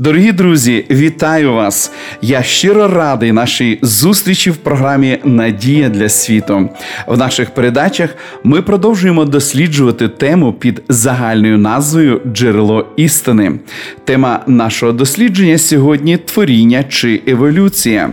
Дорогі друзі, вітаю вас! Я щиро радий нашій зустрічі в програмі Надія для світу. В наших передачах ми продовжуємо досліджувати тему під загальною назвою Джерело істини. Тема нашого дослідження сьогодні творіння чи еволюція.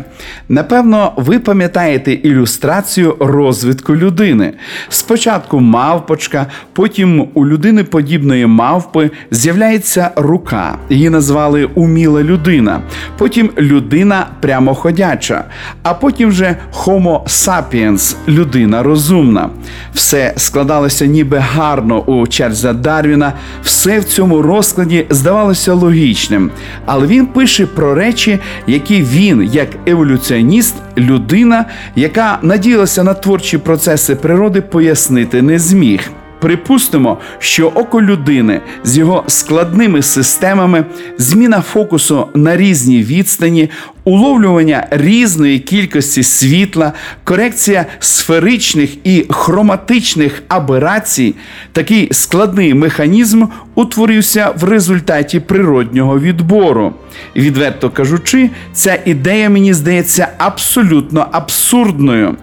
Напевно, ви пам'ятаєте ілюстрацію розвитку людини. Спочатку мавпочка, потім у людини подібної мавпи з'являється рука. Її назвали уміла людина, потім людина прямоходяча, а потім вже Homo sapiens – людина розумна. Все складалося ніби гарно у Чарльза Дарвіна, все в цьому розкладі здавалося логічним. Але він пише про речі, які він, як еволюціоніст, людина, яка надіялася на творчі процеси природи, пояснити не зміг. Припустимо, що око людини з його складними системами, зміна фокусу на різній відстані, уловлювання різної кількості світла, корекція сферичних і хроматичних аберацій, такий складний механізм утворився в результаті природнього відбору. Відверто кажучи, ця ідея мені здається абсолютно абсурдною.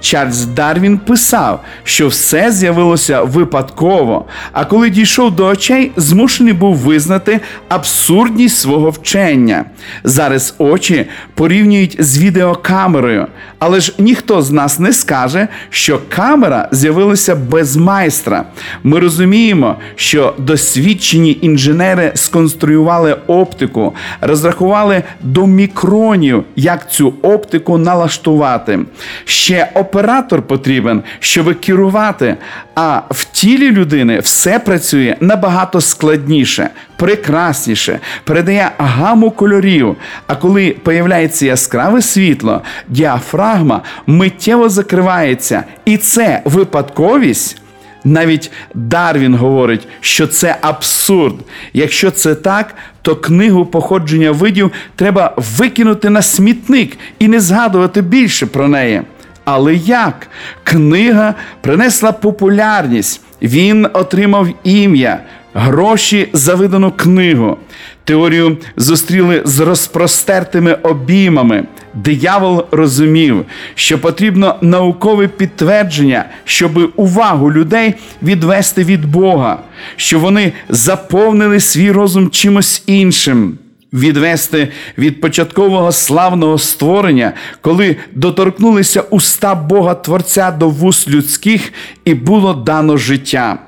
Чарльз Дарвін писав, що все з'явилося випадково, а коли дійшов до очей, змушений був визнати абсурдність свого вчення. Зараз очі порівнюють з відеокамерою, але ж ніхто з нас не скаже, що камера з'явилася без майстра. Ми розуміємо, що досвідчені інженери сконструювали оптику, розрахували до мікронів, як цю оптику налаштувати. Ще оператор потрібен, щоб керувати. А в тілі людини все працює набагато складніше, прекрасніше, передає гаму кольорів. А коли появляється яскраве світло, діафрагма миттєво закривається. І це випадковість. Навіть Дарвін говорить, що це абсурд. Якщо це так, то книгу походження видів треба викинути на смітник і не згадувати більше про неї. Але як? Книга принесла популярність, він отримав ім'я, гроші за видану книгу. Теорію зустріли з розпростертими обіймами. Диявол розумів, що потрібно наукове підтвердження, щоб увагу людей відвести від Бога, що вони заповнили свій розум чимось іншим. Відвести від початкового славного створення, коли доторкнулися уста Бога Творця до вуст людських і було дано життя.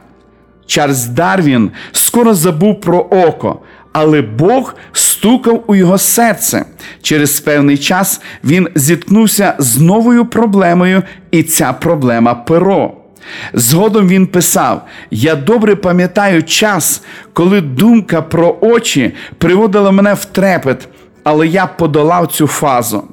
Чарльз Дарвін скоро забув про око, але Бог стукав у його серце. Через певний час він зіткнувся з новою проблемою, і ця проблема перо. Згодом він писав: Я добре пам'ятаю час, коли думка про очі приводила мене в трепет, але я подолав цю фазу.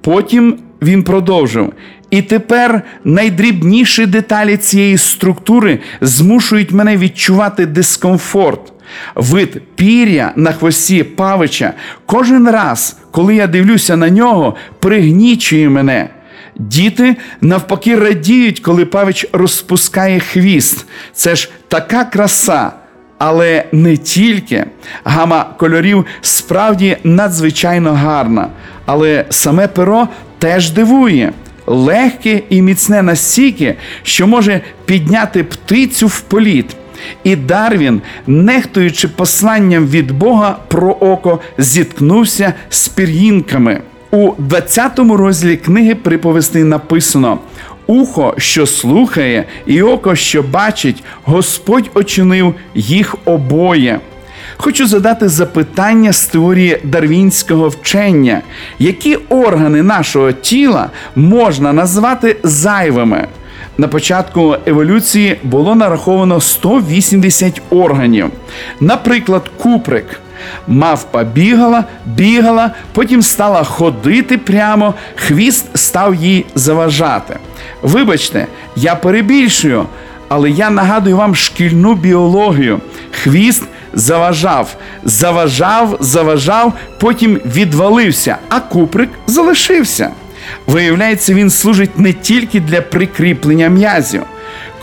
Потім він продовжив. І тепер найдрібніші деталі цієї структури змушують мене відчувати дискомфорт. Вид пір'я на хвості павича кожен раз, коли я дивлюся на нього, пригнічує мене. Діти навпаки радіють, коли павич розпускає хвіст. Це ж така краса. Але не тільки гама кольорів справді надзвичайно гарна, але саме перо теж дивує. Легке і міцне настільки, що може підняти птицю в політ. І Дарвін, нехтуючи посланням від Бога про око, зіткнувся з пір'їнками. У 20 розділі книги приповістей написано: Ухо, що слухає, і око, що бачить, Господь очинив їх обоє. Хочу задати запитання з теорії дарвінського вчення, які органи нашого тіла можна назвати зайвими. На початку еволюції було нараховано 180 органів. Наприклад, куприк. Мавпа бігала, бігала, потім стала ходити прямо, хвіст став їй заважати. Вибачте, я перебільшую, але я нагадую вам шкільну біологію. Хвіст заважав, заважав, заважав, потім відвалився, а куприк залишився. Виявляється, він служить не тільки для прикріплення м'язів.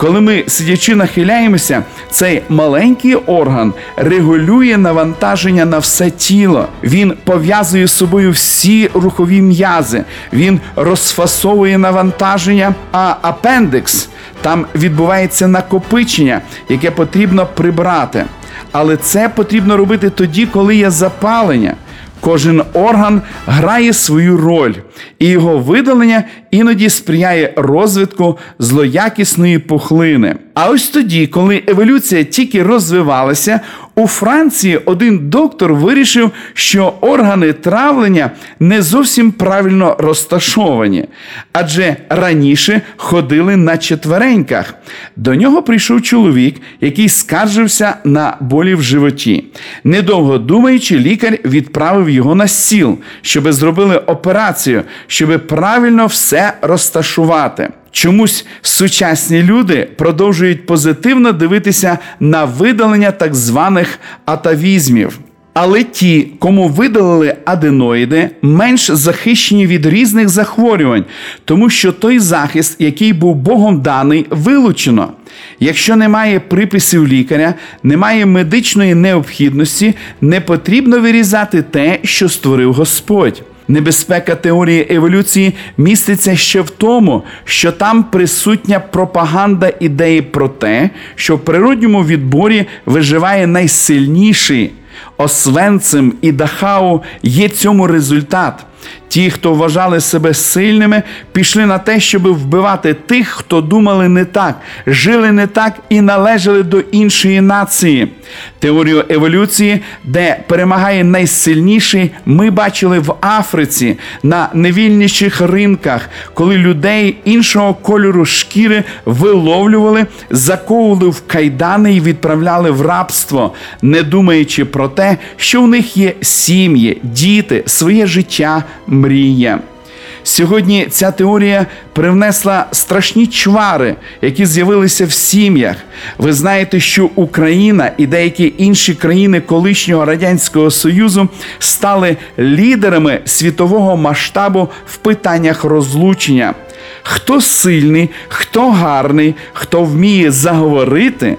Коли ми сидячи нахиляємося, цей маленький орган регулює навантаження на все тіло. Він пов'язує з собою всі рухові м'язи, він розфасовує навантаження, а апендикс там відбувається накопичення, яке потрібно прибрати. Але це потрібно робити тоді, коли є запалення. Кожен орган грає свою роль, і його видалення іноді сприяє розвитку злоякісної пухлини. А ось тоді, коли еволюція тільки розвивалася, у Франції один доктор вирішив, що органи травлення не зовсім правильно розташовані, адже раніше ходили на четвереньках. До нього прийшов чоловік, який скаржився на болі в животі. Недовго думаючи, лікар відправив його на стіл, щоб зробили операцію, щоб правильно все розташувати. Чомусь сучасні люди продовжують позитивно дивитися на видалення так званих атавізмів. Але ті, кому видалили аденоїди, менш захищені від різних захворювань, тому що той захист, який був Богом даний, вилучено. Якщо немає приписів лікаря, немає медичної необхідності, не потрібно вирізати те, що створив Господь. Небезпека теорії еволюції міститься ще в тому, що там присутня пропаганда ідеї про те, що в природньому відборі виживає найсильніший. Освенцем і Дахау є цьому результат. Ті, хто вважали себе сильними, пішли на те, щоб вбивати тих, хто думали не так, жили не так і належали до іншої нації. Теорію еволюції, де перемагає найсильніший, ми бачили в Африці на невільніших ринках, коли людей іншого кольору шкіри виловлювали, заковували в кайдани і відправляли в рабство, не думаючи про те, що в них є сім'ї, діти, своє життя, мрія. Сьогодні ця теорія привнесла страшні чвари, які з'явилися в сім'ях. Ви знаєте, що Україна і деякі інші країни колишнього радянського союзу стали лідерами світового масштабу в питаннях розлучення. Хто сильний, хто гарний, хто вміє заговорити,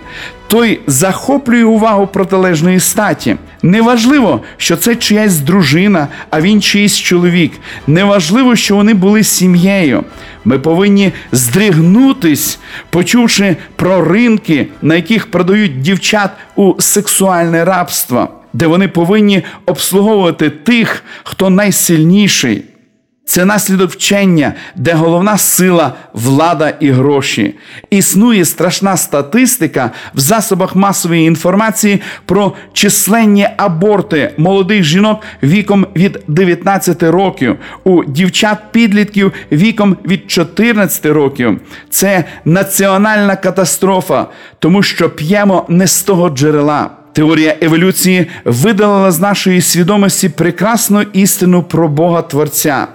той захоплює увагу протилежної статі. Неважливо, що це чиясь дружина, а він чийсь чоловік. Неважливо, що вони були сім'єю. Ми повинні здригнутись, почувши про ринки, на яких продають дівчат у сексуальне рабство, де вони повинні обслуговувати тих, хто найсильніший. Це наслідок вчення, де головна сила влада і гроші. Існує страшна статистика в засобах масової інформації про численні аборти молодих жінок віком від 19 років, у дівчат-підлітків віком від 14 років. Це національна катастрофа, тому що п'ємо не з того джерела. Теорія еволюції видалила з нашої свідомості прекрасну істину про Бога Творця.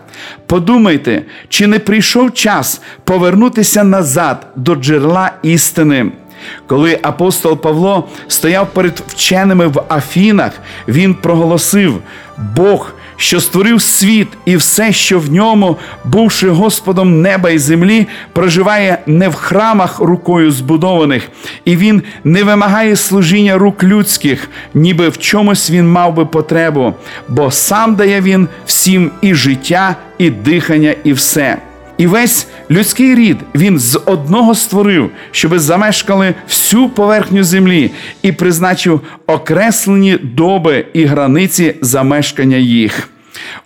Подумайте, чи не прийшов час повернутися назад до джерела істини. Коли апостол Павло стояв перед вченими в Афінах, він проголосив: Бог, що створив світ і все, що в ньому, бувши Господом неба і землі, проживає не в храмах рукою збудованих, і він не вимагає служіння рук людських, ніби в чомусь він мав би потребу, бо сам дає він всім і життя, і дихання, і все. І весь людський рід він з одного створив, щоби замешкали всю поверхню землі і призначив окреслені доби і границі замешкання їх.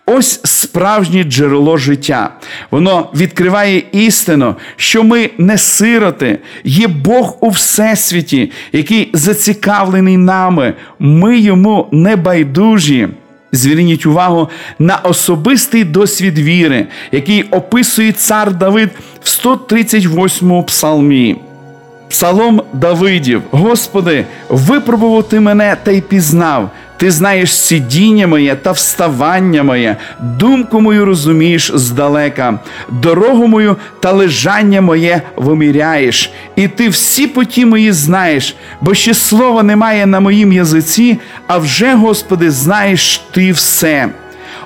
Ось справжнє джерело життя. Воно відкриває істину, що ми не сироти, є Бог у всесвіті, який зацікавлений нами. Ми йому не байдужі. Зверніть увагу на особистий досвід віри, який описує цар Давид в 138 псалмі. Псалом Давидів: Господи, випробував ти мене та й пізнав. Ти знаєш сидіння моє та вставання моє, думку мою розумієш здалека, дорогу мою та лежання моє виміряєш, і ти всі поті мої знаєш, бо ще слова немає на моїм язиці, а вже, Господи, знаєш ти все.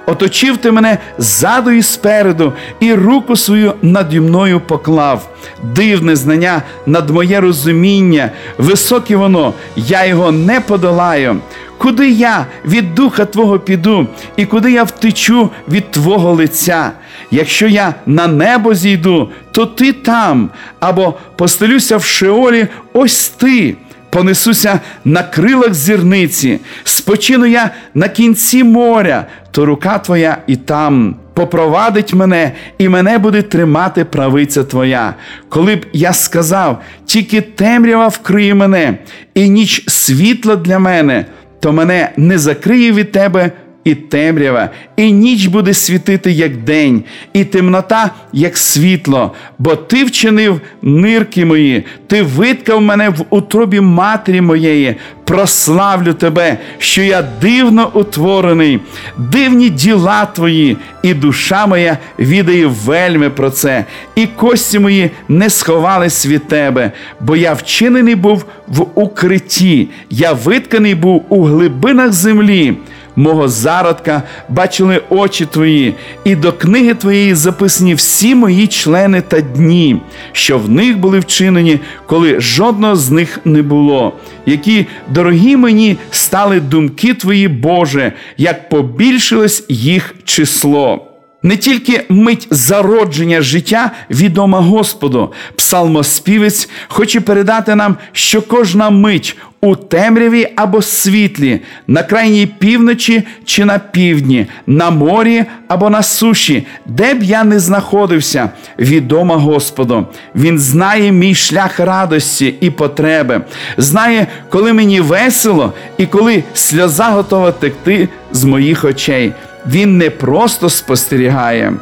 Оточив ти мене ззаду і спереду, і руку свою наді мною поклав. Дивне знання над моє розуміння, високе воно, я його не подолаю. Куди я від духа Твого піду, і куди я втечу від Твого лиця? Якщо я на небо зійду, то ти там, або постелюся в Шеолі, ось ти понесуся на крилах зірниці, спочину я на кінці моря, то рука твоя і там попровадить мене, і мене буде тримати правиця твоя. Коли б я сказав, тільки темрява вкриє мене, і ніч світла для мене, то мене не закриє від тебе і темрява, і ніч буде світити, як день, і темнота, як світло, бо ти вчинив нирки мої, ти виткав мене в утробі матері моєї. Прославлю тебе, що я дивно утворений, дивні діла твої, і душа моя відає вельми про це, і кості мої не сховались від тебе, бо я вчинений був в укритті, я витканий був у глибинах землі мого зародка бачили очі твої, і до книги твоєї записані всі мої члени та дні, що в них були вчинені, коли жодного з них не було. Які дорогі мені стали думки твої, Боже, як побільшилось їх число. Не тільки мить зародження життя відома Господу, псалмоспівець хоче передати нам, що кожна мить у темряві або світлі, на крайній півночі чи на півдні, на морі або на суші, де б я не знаходився, відома Господу. Він знає мій шлях радості і потреби, знає, коли мені весело і коли сльоза готова текти з моїх очей. Він не просто спостерігає.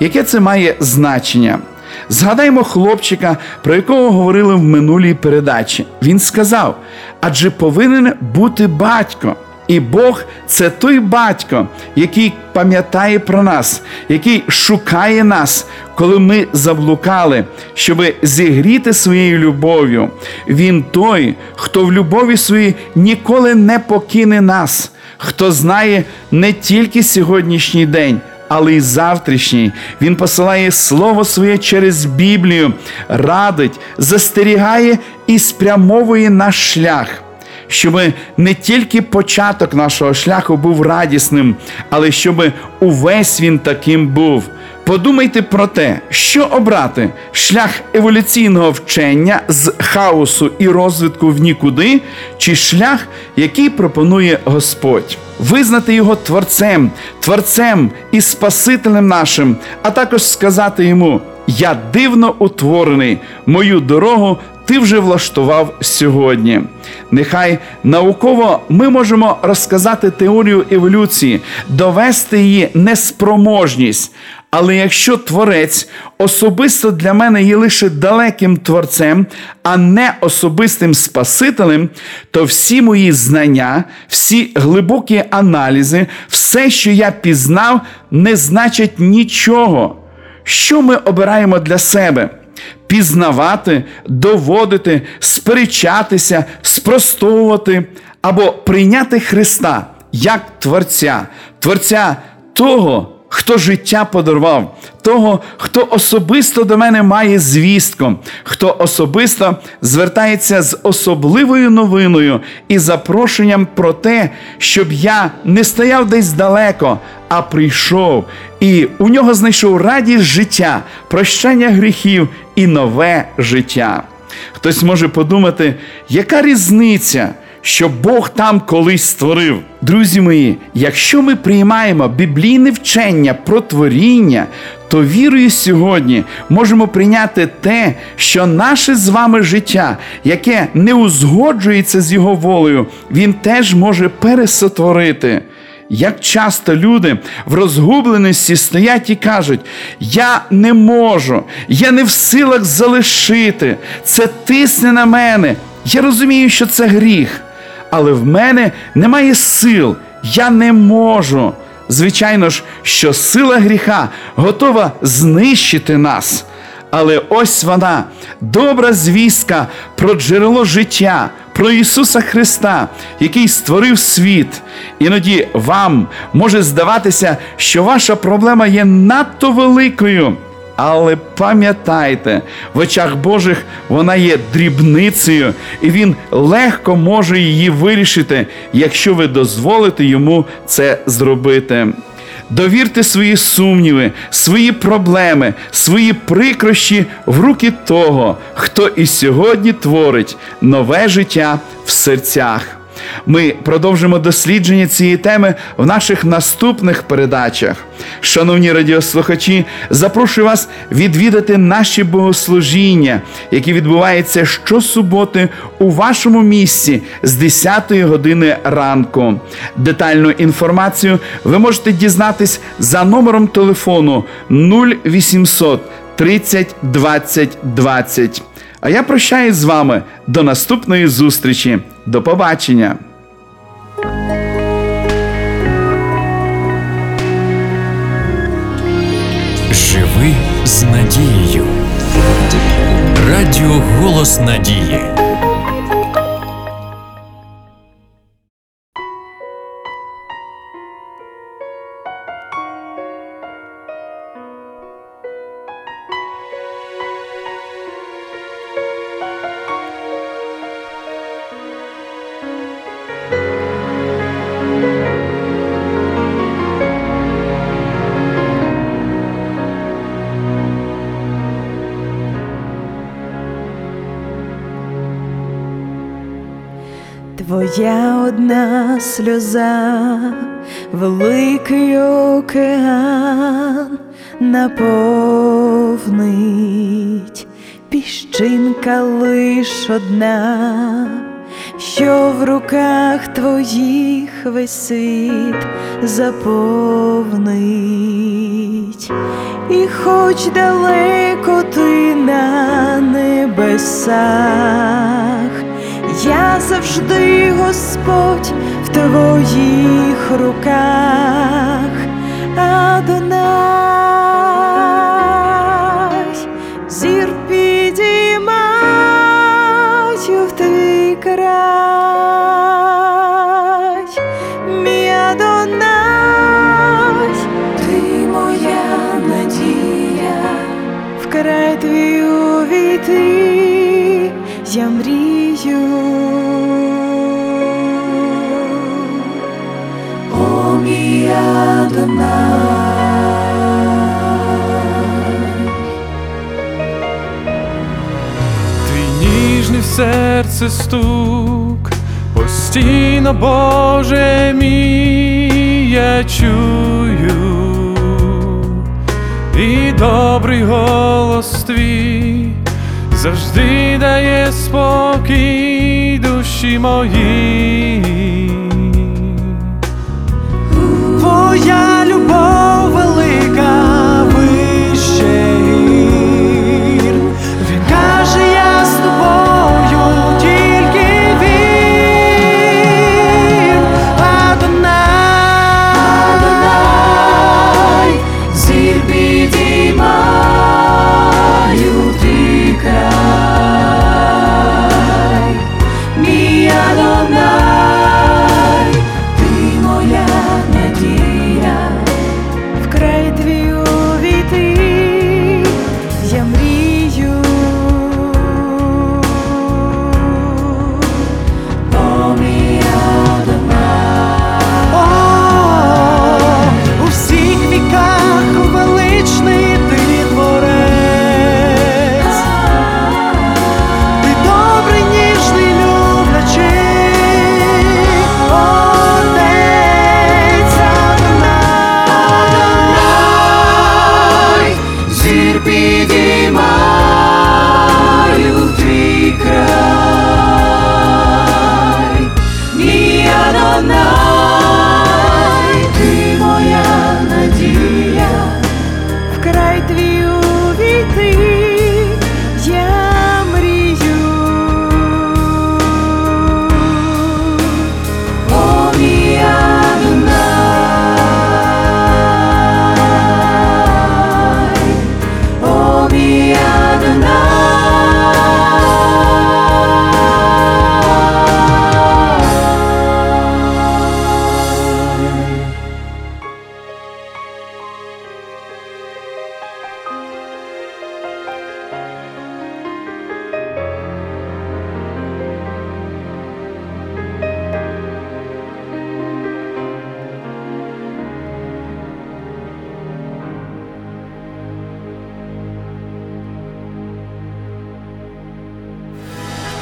Яке це має значення? Згадаймо хлопчика, про якого говорили в минулій передачі. Він сказав: адже повинен бути батько. І Бог це той батько, який пам'ятає про нас, який шукає нас, коли ми заблукали, щоб зігріти своєю любов'ю. Він той, хто в любові своїй ніколи не покине нас, хто знає не тільки сьогоднішній день але й завтрашній. Він посилає Слово своє через Біблію, радить, застерігає і спрямовує наш шлях. Щоб не тільки початок нашого шляху був радісним, але щоб увесь він таким був. Подумайте про те, що обрати шлях еволюційного вчення з хаосу і розвитку в нікуди, чи шлях, який пропонує Господь, визнати його творцем, творцем і Спасителем нашим, а також сказати йому: Я дивно утворений, мою дорогу. Ти вже влаштував сьогодні. Нехай науково ми можемо розказати теорію еволюції, довести її неспроможність, але якщо творець особисто для мене є лише далеким творцем, а не особистим Спасителем, то всі мої знання, всі глибокі аналізи, все, що я пізнав, не значать нічого. Що ми обираємо для себе? Пізнавати, доводити, сперечатися, спростовувати або прийняти Христа як Творця, Творця того хто життя подарував, того, хто особисто до мене має звістку, хто особисто звертається з особливою новиною і запрошенням про те, щоб я не стояв десь далеко, а прийшов і у нього знайшов радість життя, прощання гріхів і нове життя. Хтось може подумати, яка різниця? Що Бог там колись створив. Друзі мої, якщо ми приймаємо біблійне вчення про творіння, то вірою сьогодні можемо прийняти те, що наше з вами життя, яке не узгоджується з його волею, він теж може пересотворити. Як часто люди в розгубленості стоять і кажуть, я не можу, я не в силах залишити, це тисне на мене. Я розумію, що це гріх. Але в мене немає сил, я не можу. Звичайно ж, що сила гріха готова знищити нас. Але ось вона, добра звістка про джерело життя, про Ісуса Христа, який створив світ. Іноді вам може здаватися, що ваша проблема є надто великою. Але пам'ятайте, в очах Божих вона є дрібницею, і він легко може її вирішити, якщо ви дозволите йому це зробити. Довірте свої сумніви, свої проблеми, свої прикрощі в руки того, хто і сьогодні творить нове життя в серцях. Ми продовжимо дослідження цієї теми в наших наступних передачах. Шановні радіослухачі, запрошую вас відвідати наші богослужіння, які відбуваються щосуботи у вашому місці з 10 години ранку. Детальну інформацію ви можете дізнатись за номером телефону 0800 30 20 20. А я прощаюсь з вами до наступної зустрічі. До побачення! Живи з надією. Радіо Голос Надії. Твоя одна сльоза, великий океан наповнить, піщинка лиш одна, що в руках твоїх весь світ заповнить, і хоч далеко ти на небесах. Я завжди Господь в твоїх руках, Адонай, зір підіймаю в твій край, мій Адонай, ти моя надія, в край твій увійти, я мрію. О, мій Адонай. Твій ніжний в серце стук, постійно, Боже мій, я чую, і добрий голос твій завжди дає спокій душі моїй.